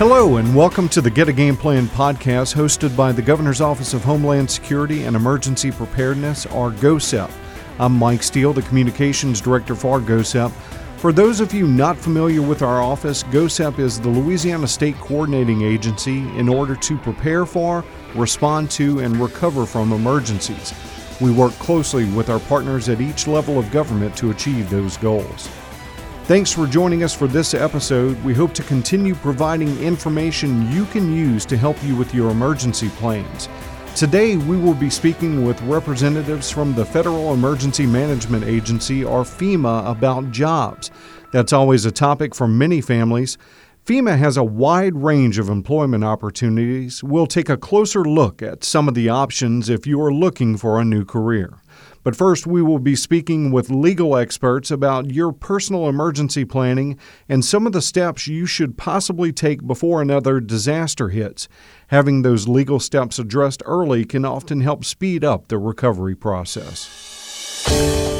Hello, and welcome to the Get a Game Plan podcast hosted by the Governor's Office of Homeland Security and Emergency Preparedness, or GOHSEP. I'm Mike Steele, the Communications Director for GOHSEP. For those of you not familiar with our office, GOHSEP is the Louisiana State Coordinating Agency in order to prepare for, respond to, and recover from emergencies. We work closely with our partners at each level of government to achieve those goals. Thanks for joining us for this episode. We hope to continue providing information you can use to help you with your emergency plans. Today, we will be speaking with representatives from the Federal Emergency Management Agency, or FEMA, about jobs. That's always a topic for many families. FEMA has a wide range of employment opportunities. We'll take a closer look at some of the options if you are looking for a new career. But first, we will be speaking with legal experts about your personal emergency planning and some of the steps you should possibly take before another disaster hits. Having those legal steps addressed early can often help speed up the recovery process.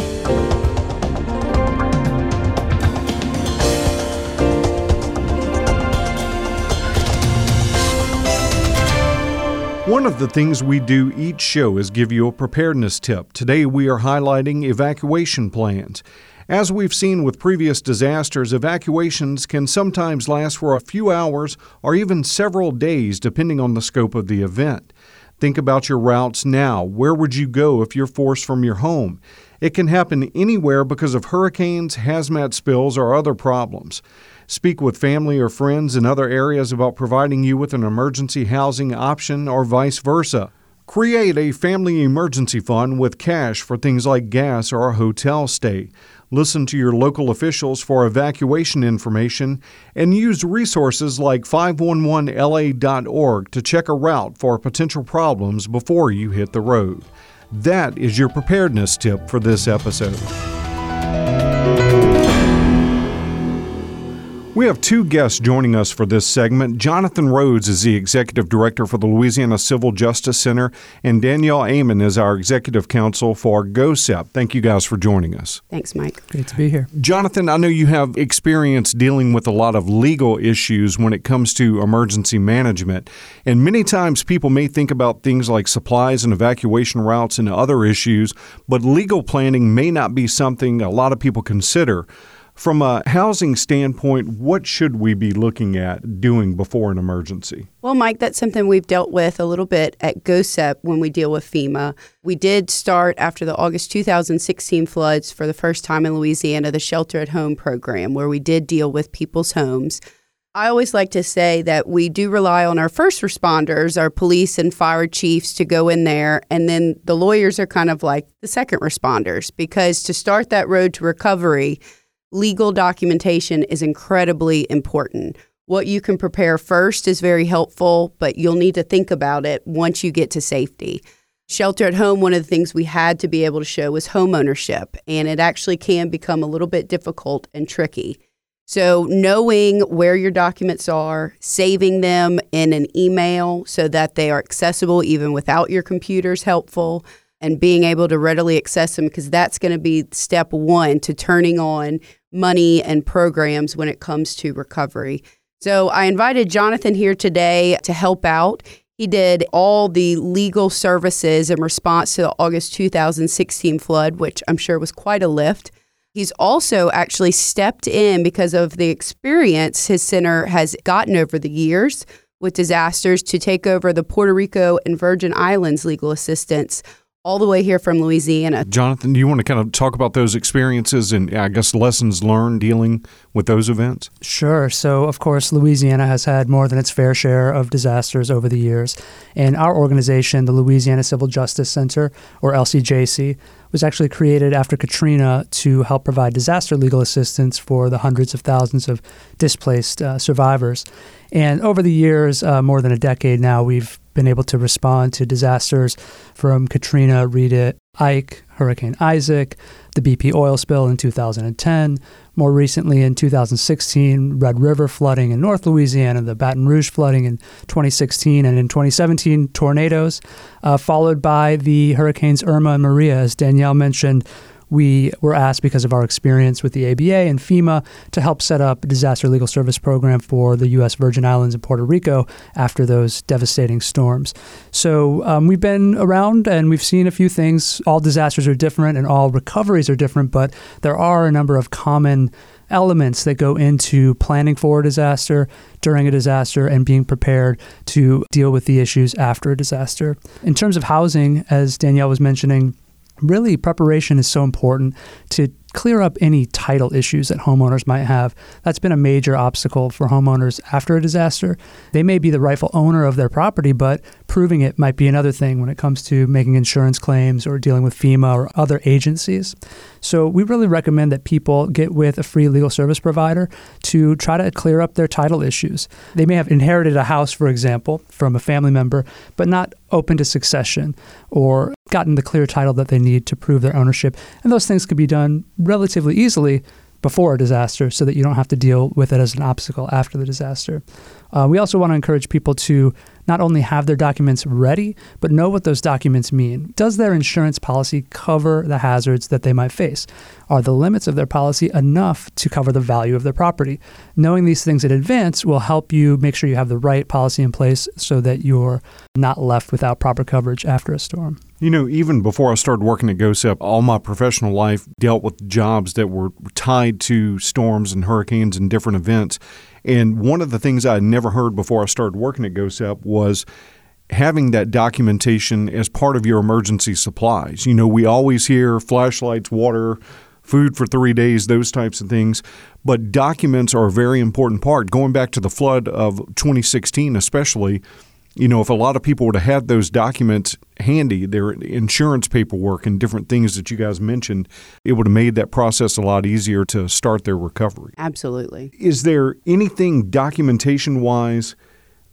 One of the things we do each show is give you a preparedness tip. Today we are highlighting evacuation plans. As we've seen with previous disasters, evacuations can sometimes last for a few hours or even several days depending on the scope of the event. Think about your routes now. Where would you go if you're forced from your home? It can happen anywhere because of hurricanes, hazmat spills, or other problems. Speak with family or friends in other areas about providing you with an emergency housing option or vice versa. Create a family emergency fund with cash for things like gas or a hotel stay. Listen to your local officials for evacuation information and use resources like 511la.org to check a route for potential problems before you hit the road. That is your preparedness tip for this episode. We have two guests joining us for this segment. Jonathan Rhodes is the Executive Director for the Louisiana Civil Justice Center, and Danielle Amon is our Executive Counsel for GOHSEP. Thank you guys for joining us. Thanks, Mike. Great to be here. Jonathan, I know you have experience dealing with a lot of legal issues when it comes to emergency management. And many times people may think about things like supplies and evacuation routes and other issues, but legal planning may not be something a lot of people consider. From a housing standpoint, what should we be looking at doing before an emergency? Well, Mike, that's something we've dealt with a little bit at GOHSEP when we deal with FEMA. We did start after the August 2016 floods for the first time in Louisiana the Shelter at Home program, where we did deal with people's homes. I always like to say that we do rely on our first responders, our police and fire chiefs, to go in there. And then the lawyers are kind of like the second responders because to start that road to recovery, legal documentation is incredibly important. What you can prepare first is very helpful, but you'll need to think about it once you get to safety. Shelter at home, one of the things we had to be able to show was home ownership, and it actually can become a little bit difficult and tricky. So, knowing where your documents are, saving them in an email so that they are accessible even without your computer is helpful and being able to readily access them because that's going to be step one to turning on money and programs when it comes to recovery. So I invited Jonathan here today to help out. He did all the legal services in response to the August 2016 flood, which I'm sure was quite a lift. He's also actually stepped in because of the experience his center has gotten over the years with disasters to take over the Puerto Rico and Virgin Islands legal assistance all the way here from Louisiana. Jonathan, do you want to kind of talk about those experiences and I guess lessons learned dealing with those events? Sure. So, of course, Louisiana has had more than its fair share of disasters over the years. And our organization, the Louisiana Civil Justice Center, or LCJC, was actually created after Katrina to help provide disaster legal assistance for the hundreds of thousands of displaced uh, survivors. And over the years, uh, more than a decade now, we've been able to respond to disasters from Katrina, Rita, Ike, Hurricane Isaac, the BP oil spill in 2010, more recently in 2016, Red River flooding in North Louisiana, the Baton Rouge flooding in 2016, and in 2017, tornadoes, uh, followed by the hurricanes Irma and Maria. As Danielle mentioned, we were asked because of our experience with the ABA and FEMA to help set up a disaster legal service program for the U.S. Virgin Islands and Puerto Rico after those devastating storms. So um, we've been around and we've seen a few things. All disasters are different and all recoveries are different, but there are a number of common elements that go into planning for a disaster, during a disaster, and being prepared to deal with the issues after a disaster. In terms of housing, as Danielle was mentioning, really preparation is so important to clear up any title issues that homeowners might have. That's been a major obstacle for homeowners after a disaster. They may be the rightful owner of their property, but proving it might be another thing when it comes to making insurance claims or dealing with FEMA or other agencies. So we really recommend that people get with a free legal service provider to try to clear up their title issues. They may have inherited a house, for example, from a family member, but not open to succession or gotten the clear title that they need to prove their ownership. And those things could be done relatively easily before a disaster so that you don't have to deal with it as an obstacle after the disaster. Uh, we also want to encourage people to not only have their documents ready, but know what those documents mean. Does their insurance policy cover the hazards that they might face? Are the limits of their policy enough to cover the value of their property? Knowing these things in advance will help you make sure you have the right policy in place so that you're not left without proper coverage after a storm. You know, even before I started working at GOHSEP, all my professional life dealt with jobs that were tied to storms and hurricanes and different events. And one of the things I had never heard before I started working at GOHSEP was having that documentation as part of your emergency supplies. You know, we always hear flashlights, water, food for three days, those types of things. But documents are a very important part. Going back to the flood of 2016, especially, you know, if a lot of people would have had those documents handy, their insurance paperwork and different things that you guys mentioned, it would have made that process a lot easier to start their recovery. Absolutely. Is there anything documentation wise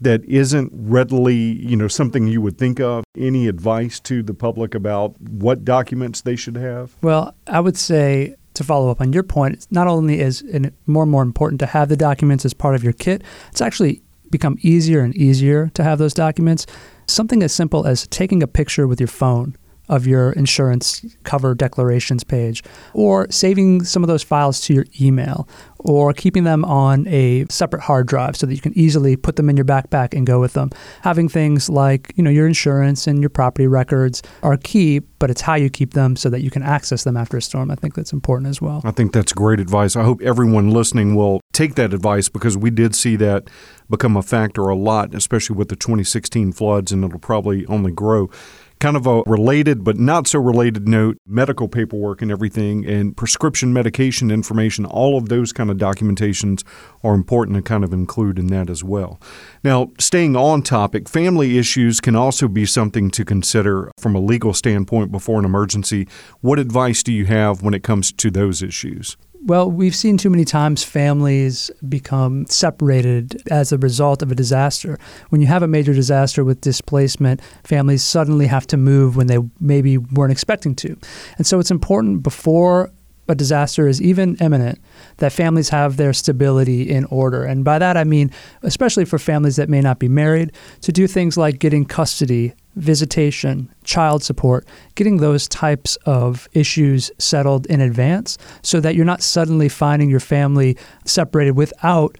that isn't readily, you know, something you would think of? Any advice to the public about what documents they should have? Well, I would say to follow up on your point, not only is it more and more important to have the documents as part of your kit, it's actually become easier and easier to have those documents. Something as simple as taking a picture with your phone of your insurance cover declarations page, or saving some of those files to your email, or keeping them on a separate hard drive so that you can easily put them in your backpack and go with them. Having things like, you know, your insurance and your property records are key, but it's how you keep them so that you can access them after a storm. I think that's important as well. I think that's great advice. I hope everyone listening will take that advice because we did see that become a factor a lot, especially with the 2016 floods, and it'll probably only grow kind of a related but not so related note medical paperwork and everything and prescription medication information. All of those kind of documentations are important to kind of include in that as well. Now staying on topic family issues can also be something to consider from a legal standpoint before an emergency. What advice do you have when it comes to those issues well, we've seen too many times families become separated as a result of a disaster. When you have a major disaster with displacement, families suddenly have to move when they maybe weren't expecting to. And so it's important before a disaster is even imminent, that families have their stability in order. And by that I mean, especially for families that may not be married, to do things like getting custody visitation, child support, getting those types of issues settled in advance so that you're not suddenly finding your family separated without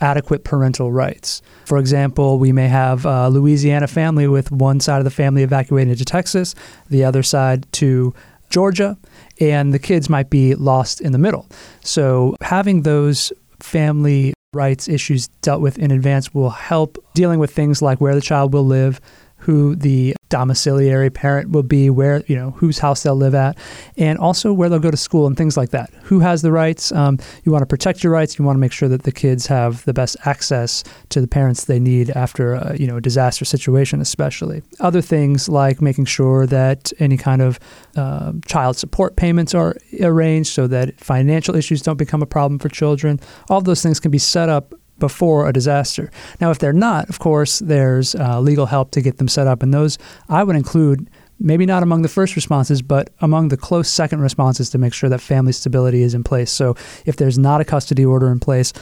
adequate parental rights. For example, we may have a Louisiana family with one side of the family evacuated to Texas, the other side to Georgia, and the kids might be lost in the middle. So having those family rights issues dealt with in advance will help dealing with things like where the child will live, who the domiciliary parent will be, where, you know, whose house they'll live at, and also where they'll go to school and things like that. Who has the rights? Um, you want to protect your rights. You want to make sure that the kids have the best access to the parents they need after, a, you know, a disaster situation, especially. Other things like making sure that any kind of uh, child support payments are arranged so that financial issues don't become a problem for children. All those things can be set up before a disaster. Now, if they're not, of course, there's uh, legal help to get them set up, and those I would include maybe not among the first responses, but among the close second responses to make sure that family stability is in place. So, if there's not a custody order in place,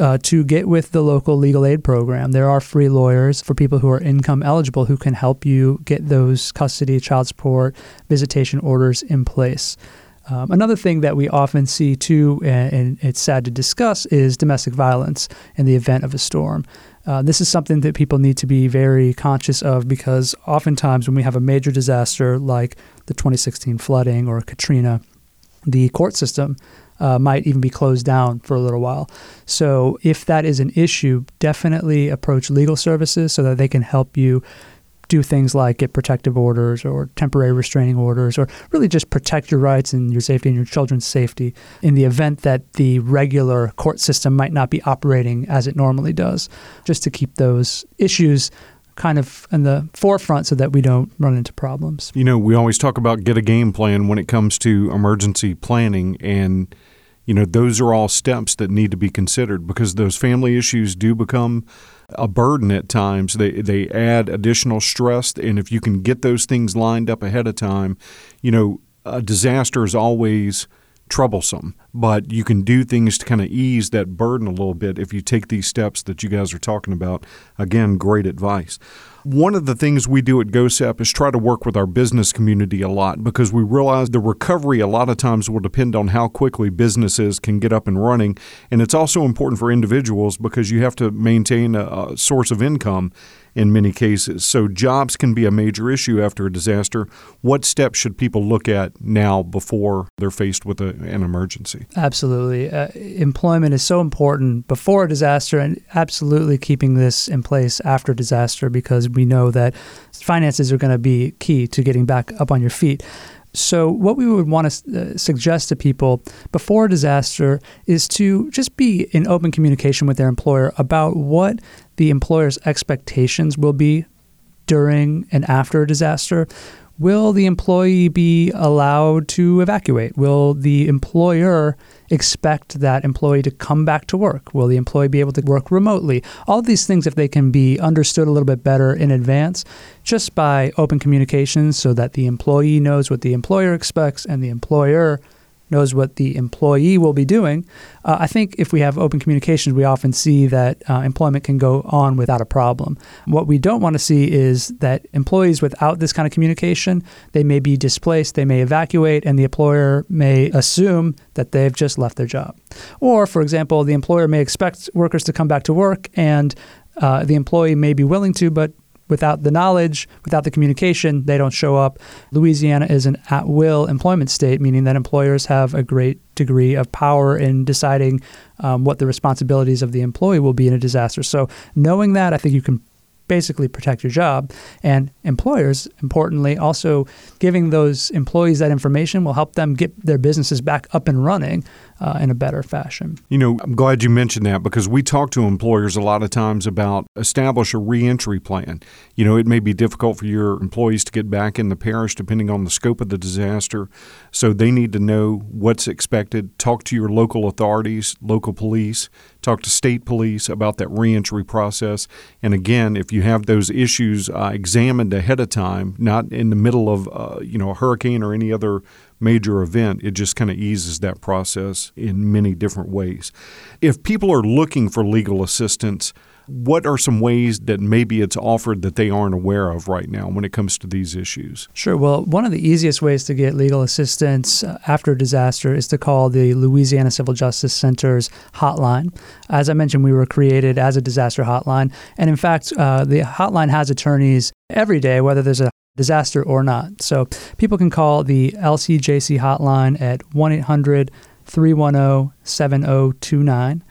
uh, to get with the local legal aid program. There are free lawyers for people who are income eligible who can help you get those custody, child support, visitation orders in place. Um, another thing that we often see too, and, and, it's sad to discuss, is domestic violence in the event of a storm. Uh, this is something that people need to be very conscious of because oftentimes when we have a major disaster like the 2016 flooding or Katrina, the court system uh, might even be closed down for a little while. So, if that is an issue, definitely approach legal services so that they can help you do things like get protective orders or temporary restraining orders or really just protect your rights and your safety and your children's safety in the event that the regular court system might not be operating as it normally does, just to keep those issues kind of in the forefront so that we don't run into problems. You know, we always talk about get a game plan when it comes to emergency planning and you know, those are all steps that need to be considered because those family issues do become a burden at times. They they add additional stress, and if you can get those things lined up ahead of time, you know, a disaster is always troublesome, but you can do things to kind of ease that burden a little bit if you take these steps that you guys are talking about. Again, great advice. One of the things we do at GOHSEP is try to work with our business community a lot because we realize the recovery a lot of times will depend on how quickly businesses can get up and running. And it's also important for individuals because you have to maintain a, a source of income in many cases. So jobs can be a major issue after a disaster. What steps should people look at now before they're faced with a, an emergency? Absolutely. Uh, employment is so important before a disaster and absolutely keeping this in place after disaster because we know that finances are going to be key to getting back up on your feet. So, what we would want to uh, suggest to people before a disaster is to just be in open communication with their employer about what the employer's expectations will be during and after a disaster. Will the employee be allowed to evacuate? Will the employer expect that employee to come back to work? Will the employee be able to work remotely? All these things, if they can be understood a little bit better in advance, just by open communication so that the employee knows what the employer expects and the employer knows what the employee will be doing. Uh, I think if we have open communications, we often see that uh, employment can go on without a problem. What we don't want to see is that employees without this kind of communication, they may be displaced, they may evacuate, and the employer may assume that they've just left their job. Or, for example, the employer may expect workers to come back to work and uh, the employee may be willing to, but without the knowledge, without the communication, they don't show up. Louisiana is an at will employment state, meaning that employers have a great degree of power in deciding um, what the responsibilities of the employee will be in a disaster. So, knowing that, I think you can basically protect your job. And employers, importantly, also giving those employees that information will help them get their businesses back up and running uh, in a better fashion. You know, I'm glad you mentioned that because we talk to employers a lot of times about establish a reentry plan. You know, it may be difficult for your employees to get back in the parish depending on the scope of the disaster. So they need to know what's expected. Talk to your local authorities, local police, talk to state police about that reentry process. And again, if you have those issues uh, examined ahead of time, not in the middle of uh, you know a hurricane or any other major event, it just kind of eases that process in many different ways. If people are looking for legal assistance, what are some ways that maybe it's offered that they aren't aware of right now when it comes to these issues? Sure. Well, one of the easiest ways to get legal assistance uh, after a disaster is to call the Louisiana Civil Justice Center's hotline. As I mentioned, we were created as a disaster hotline. And in fact, uh, the hotline has attorneys every day, whether there's a disaster or not. So people can call the LCJC hotline at 1 800 310 7029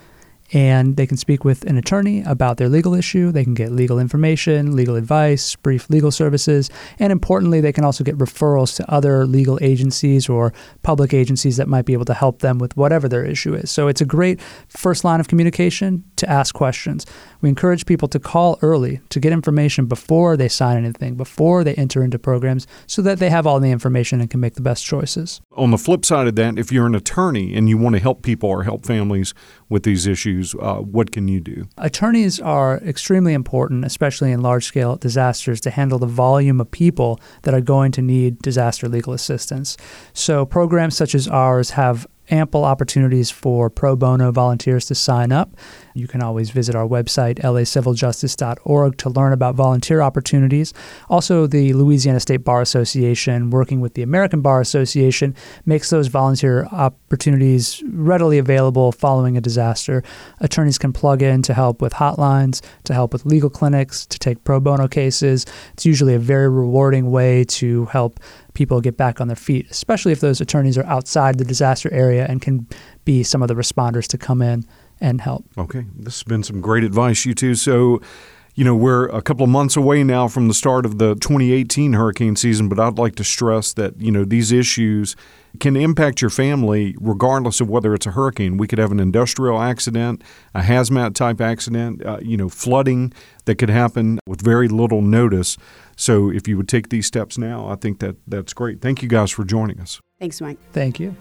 and they can speak with an attorney about their legal issue. They can get legal information, legal advice, brief legal services, and importantly, they can also get referrals to other legal agencies or public agencies that might be able to help them with whatever their issue is. So it's a great first line of communication to ask questions. We encourage people to call early to get information before they sign anything, before they enter into programs, so that they have all the information and can make the best choices. On the flip side of that, if you're an attorney and you want to help people or help families with these issues, uh, what can you do? Attorneys are extremely important, especially in large scale disasters, to handle the volume of people that are going to need disaster legal assistance. So, programs such as ours have ample opportunities for pro bono volunteers to sign up. You can always visit our website, laciviljustice.org, to learn about volunteer opportunities. Also, the Louisiana State Bar Association, working with the American Bar Association, makes those volunteer opportunities readily available following a disaster. Attorneys can plug in to help with hotlines, to help with legal clinics, to take pro bono cases. It's usually a very rewarding way to help people get back on their feet, especially if those attorneys are outside the disaster area and can be some of the responders to come in and help. Okay, this has been some great advice, you two. So, you know, we're a couple of months away now from the start of the 2018 hurricane season, but I'd like to stress that, you know, these issues can impact your family regardless of whether it's a hurricane. We could have an industrial accident, a hazmat type accident, uh, you know, flooding that could happen with very little notice. So if you would take these steps now, I think that that's great. Thank you guys for joining us. Thanks, Mike. Thank you.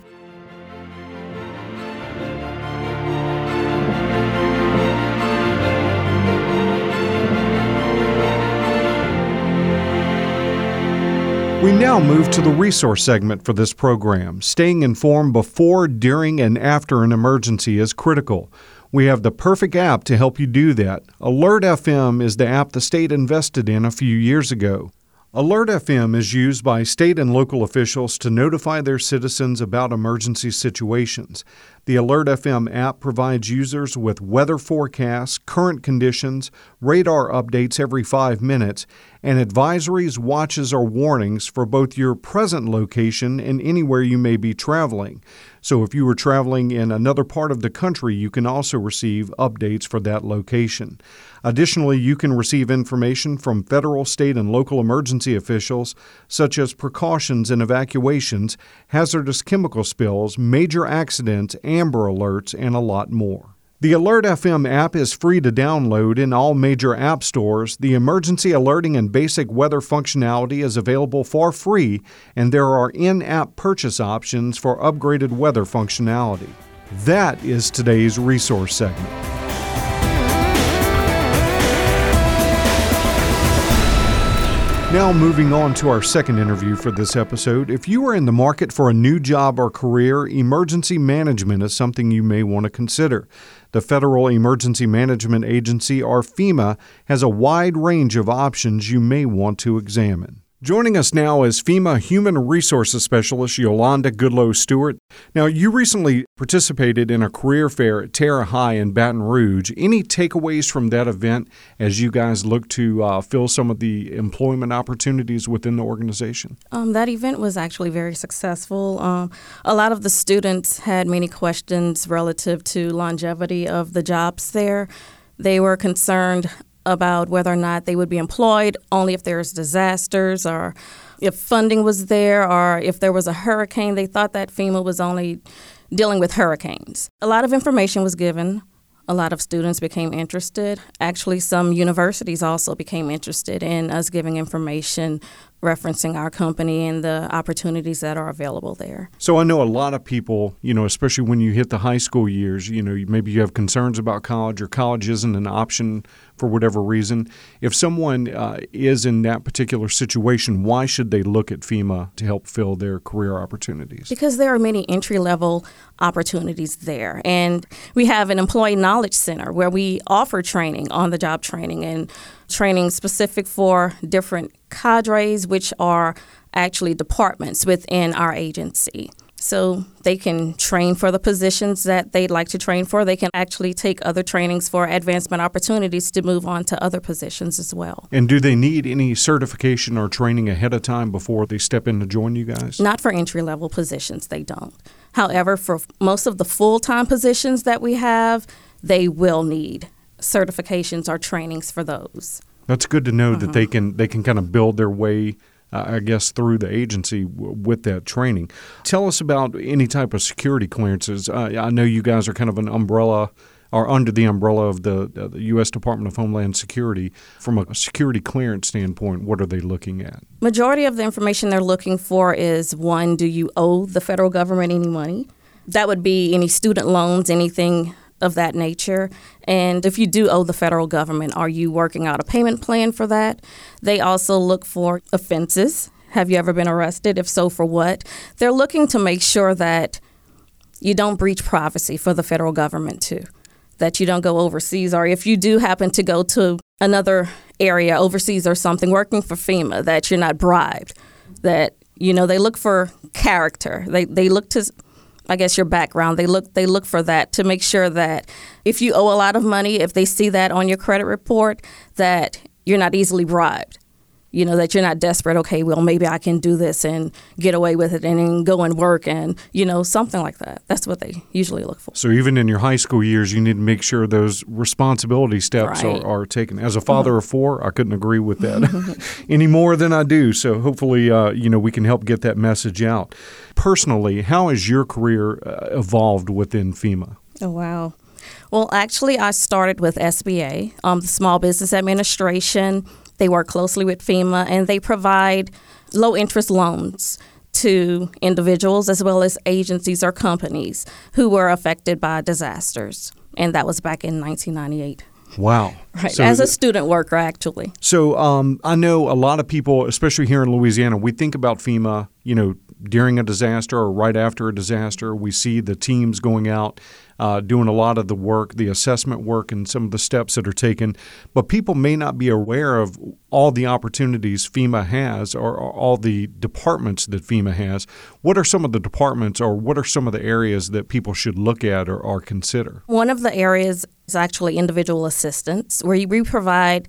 We now move to the resource segment for this program. Staying informed before, during, and after an emergency is critical. We have the perfect app to help you do that. Alert FM is the app the state invested in a few years ago. Alert FM is used by state and local officials to notify their citizens about emergency situations. The Alert FM app provides users with weather forecasts, current conditions, radar updates every five minutes, and advisories, watches, or warnings for both your present location and anywhere you may be traveling. So, if you were traveling in another part of the country, you can also receive updates for that location. Additionally, you can receive information from federal, state, and local emergency officials, such as precautions and evacuations, hazardous chemical spills, major accidents, Amber Alerts, and a lot more. The Alert FM app is free to download in all major app stores. The emergency alerting and basic weather functionality is available for free, and there are in app purchase options for upgraded weather functionality. That is today's resource segment. Now, moving on to our second interview for this episode. If you are in the market for a new job or career, emergency management is something you may want to consider. The Federal Emergency Management Agency, or FEMA, has a wide range of options you may want to examine. Joining us now is FEMA Human Resources Specialist Yolanda Goodloe Stewart. Now, you recently participated in a career fair at Tara High in Baton Rouge. Any takeaways from that event as you guys look to uh, fill some of the employment opportunities within the organization? Um, that event was actually very successful. Um, a lot of the students had many questions relative to longevity of the jobs there. They were concerned about whether or not they would be employed only if there's disasters or if funding was there or if there was a hurricane. They thought that FEMA was only dealing with hurricanes. A lot of information was given. A lot of students became interested. Actually, some universities also became interested in us giving information referencing our company and the opportunities that are available there. So I know a lot of people, you know, especially when you hit the high school years, you know, maybe you have concerns about college or college isn't an option for whatever reason. If someone uh, is in that particular situation, why should they look at FEMA to help fill their career opportunities? Because there are many entry level opportunities there. And we have an employee knowledge center where we offer training, on the job training, and training specific for different cadres, which are actually departments within our agency. So they can train for the positions that they'd like to train for. They can actually take other trainings for advancement opportunities to move on to other positions as well. And do they need any certification or training ahead of time before they step in to join you guys? Not for entry level positions, they don't. However, for most of the full time positions that we have, they will need certifications or trainings for those. That's good to know uh-huh. that they can they can kind of build their way uh, I guess through the agency w- with that training. Tell us about any type of security clearances. Uh, I know you guys are kind of an umbrella or under the umbrella of the, uh, the, U.S. Department of Homeland Security. From a security clearance standpoint, what are they looking at? Majority of the information they're looking for is one: Do you owe the federal government any money? That would be any student loans, anything of that nature. And if you do owe the federal government, are you working out a payment plan for that? They also look for offenses. Have you ever been arrested? If so, for what? They're looking to make sure that you don't breach privacy for the federal government too. That you don't go overseas, or if you do happen to go to another area overseas or something working for FEMA, that you're not bribed. That you know they look for character. They they look to I guess your background. They look they look for that to make sure that if you owe a lot of money, if they see that on your credit report, that you're not easily bribed you know that you're not desperate okay well maybe i can do this and get away with it and then go and work and you know something like that that's what they usually look for so even in your high school years you need to make sure those responsibility steps right. are, are, taken as a father mm-hmm. of four i couldn't agree with that any more than i do so hopefully uh, you know we can help get that message out personally how has your career uh, evolved within fema oh wow well, actually, I started with SBA, um, the Small Business Administration. They work closely with FEMA and they provide low interest loans to individuals as well as agencies or companies who were affected by disasters. And that was back in 1998. Wow. Right. So As a student worker, actually. So um, I know a lot of people, especially here in Louisiana, we think about FEMA, you know, during a disaster or right after a disaster. We see the teams going out uh, doing a lot of the work, the assessment work, and some of the steps that are taken. But people may not be aware of all the opportunities FEMA has or, or all the departments that FEMA has. What are some of the departments or what are some of the areas that people should look at or, or consider? One of the areas is actually individual assistance, where we provide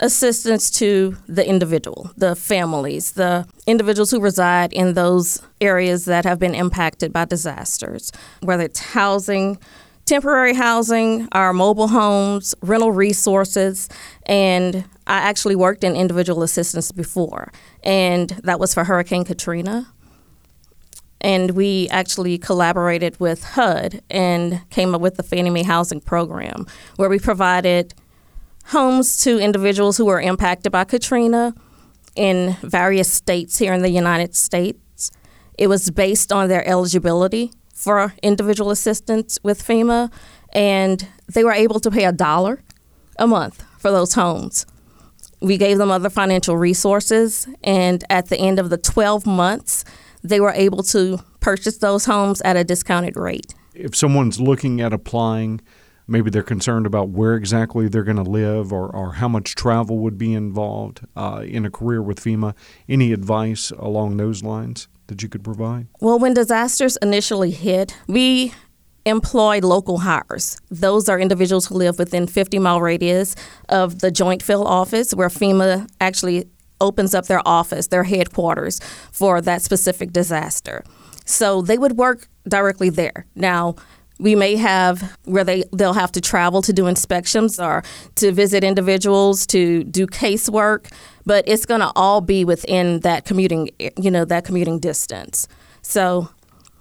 assistance to the individual, the families, the individuals who reside in those areas that have been impacted by disasters, whether it's housing, temporary housing, our mobile homes, rental resources, and I actually worked in individual assistance before, and that was for Hurricane Katrina. And we actually collaborated with HUD and came up with the Fannie Mae Housing Program, where we provided homes to individuals who were impacted by Katrina in various states here in the United States. It was based on their eligibility for individual assistance with FEMA, and they were able to pay a dollar a month for those homes. We gave them other financial resources, and at the end of the 12 months, they were able to purchase those homes at a discounted rate. If someone's looking at applying, maybe they're concerned about where exactly they're going to live or, or how much travel would be involved uh, in a career with FEMA. Any advice along those lines that you could provide? Well, when disasters initially hit, we employ local hires. Those are individuals who live within 50 mile radius of the joint field office where FEMA actually opens up their office, their headquarters for that specific disaster. So they would work directly there. Now, we may have where they they'll have to travel to do inspections or to visit individuals to do casework, but it's going to all be within that commuting you know that commuting distance. So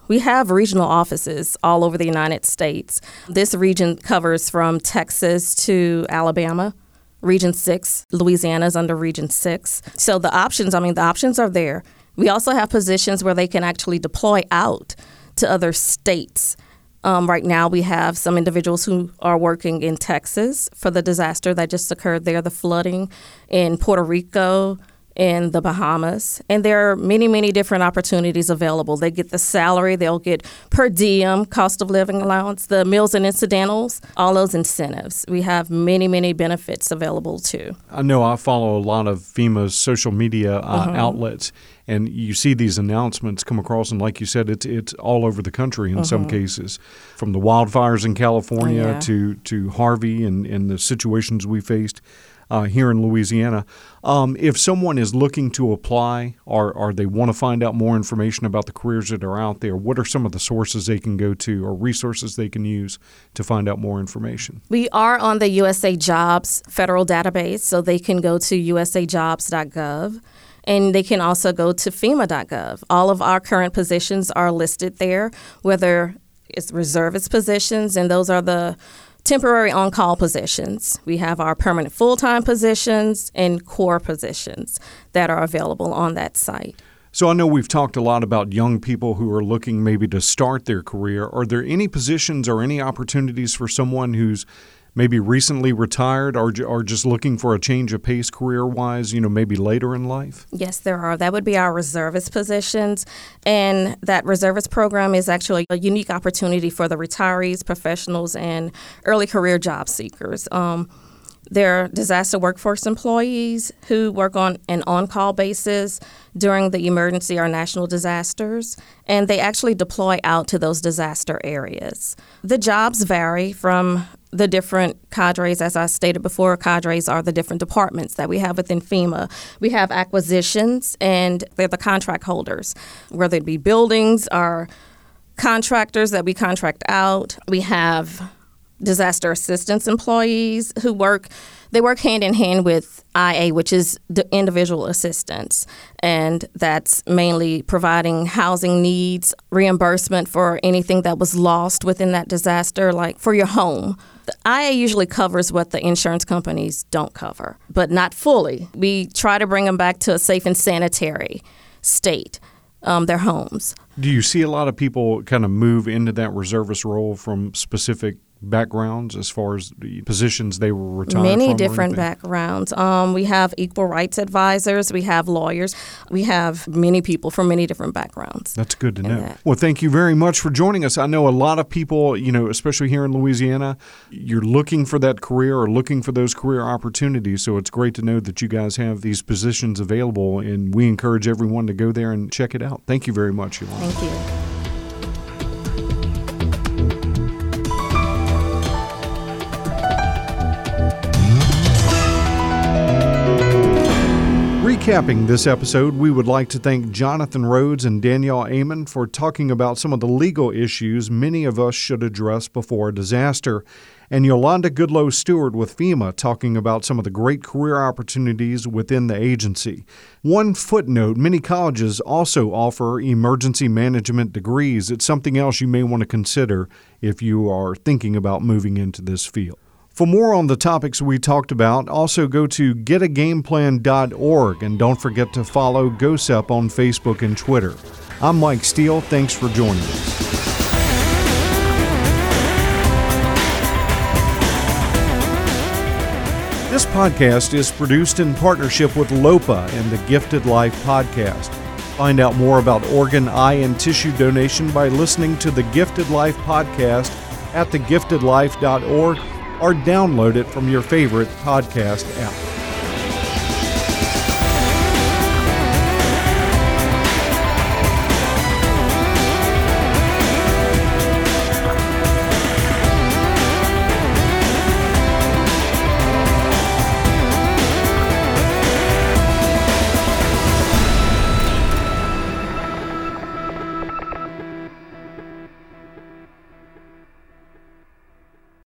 we have regional offices all over the United States. This region covers from Texas to Alabama. Region 6, Louisiana is under Region 6. So the options, I mean, the options are there. We also have positions where they can actually deploy out to other states um, right now, we have some individuals who are working in Texas for the disaster that just occurred there, the flooding in Puerto Rico, in the Bahamas. And there are many, many different opportunities available. They get the salary, they'll get per diem, cost of living allowance, the meals and incidentals, all those incentives. We have many, many benefits available too. I know I follow a lot of FEMA's social media uh, uh-huh. outlets and you see these announcements come across, and like you said, it's it's all over the country in uh-huh. some cases, from the wildfires in California oh, yeah. to to Harvey and, and the situations we faced uh, here in Louisiana. Um, if someone is looking to apply or, or they want to find out more information about the careers that are out there, what are some of the sources they can go to or resources they can use to find out more information? We are on the USA Jobs federal database, so they can go to usajobs.gov. And they can also go to FEMA.gov. All of our current positions are listed there, whether it's reservist positions, and those are the temporary on call positions. We have our permanent full time positions and core positions that are available on that site. So I know we've talked a lot about young people who are looking maybe to start their career. Are there any positions or any opportunities for someone who's maybe recently retired or, are just looking for a change of pace career wise, you know, maybe later in life? Yes, there are. That would be our reservist positions. And that reservist program is actually a unique opportunity for the retirees, professionals, and early career job seekers. Um, they're disaster workforce employees who work on an on call basis during the emergency or national disasters, and they actually deploy out to those disaster areas. The jobs vary from the different cadres, as I stated before, cadres are the different departments that we have within FEMA. We have acquisitions, and they're the contract holders, whether it be buildings or contractors that we contract out. We have disaster assistance employees who work they work hand in hand with IA, which is the individual assistance, and that's mainly providing housing needs, reimbursement for anything that was lost within that disaster, like for your home. The IA usually covers what the insurance companies don't cover, but not fully. We try to bring them back to a safe and sanitary state. Um, their homes. Do you see a lot of people kind of move into that reservist role from specific backgrounds as far as the positions they were retired Many different backgrounds. Um, we have equal rights advisors, we have lawyers, we have many people from many different backgrounds. That's good to know. That. Well, thank you very much for joining us. I know a lot of people, you know, especially here in Louisiana, you're looking for that career or looking for those career opportunities. So it's great to know that you guys have these positions available, and we encourage everyone to go there and check it out. Thank you very much, Yolanda. Thank you. Recapping this episode, we would like to thank Jonathan Rhodes and Danielle Amon for talking about some of the legal issues many of us should address before a disaster, and Yolanda Goodloe Stewart with FEMA talking about some of the great career opportunities within the agency. One footnote many colleges also offer emergency management degrees. It's something else you may want to consider if you are thinking about moving into this field. For more on the topics we talked about, also go to getagameplan.org and don't forget to follow GOHSEP on Facebook and Twitter. I'm Mike Steele. Thanks for joining us. This podcast is produced in partnership with LOPA and the Gifted Life podcast. Find out more about organ, eye, and tissue donation by listening to the Gifted Life podcast at thegiftedlife.org or download it from your favorite podcast app.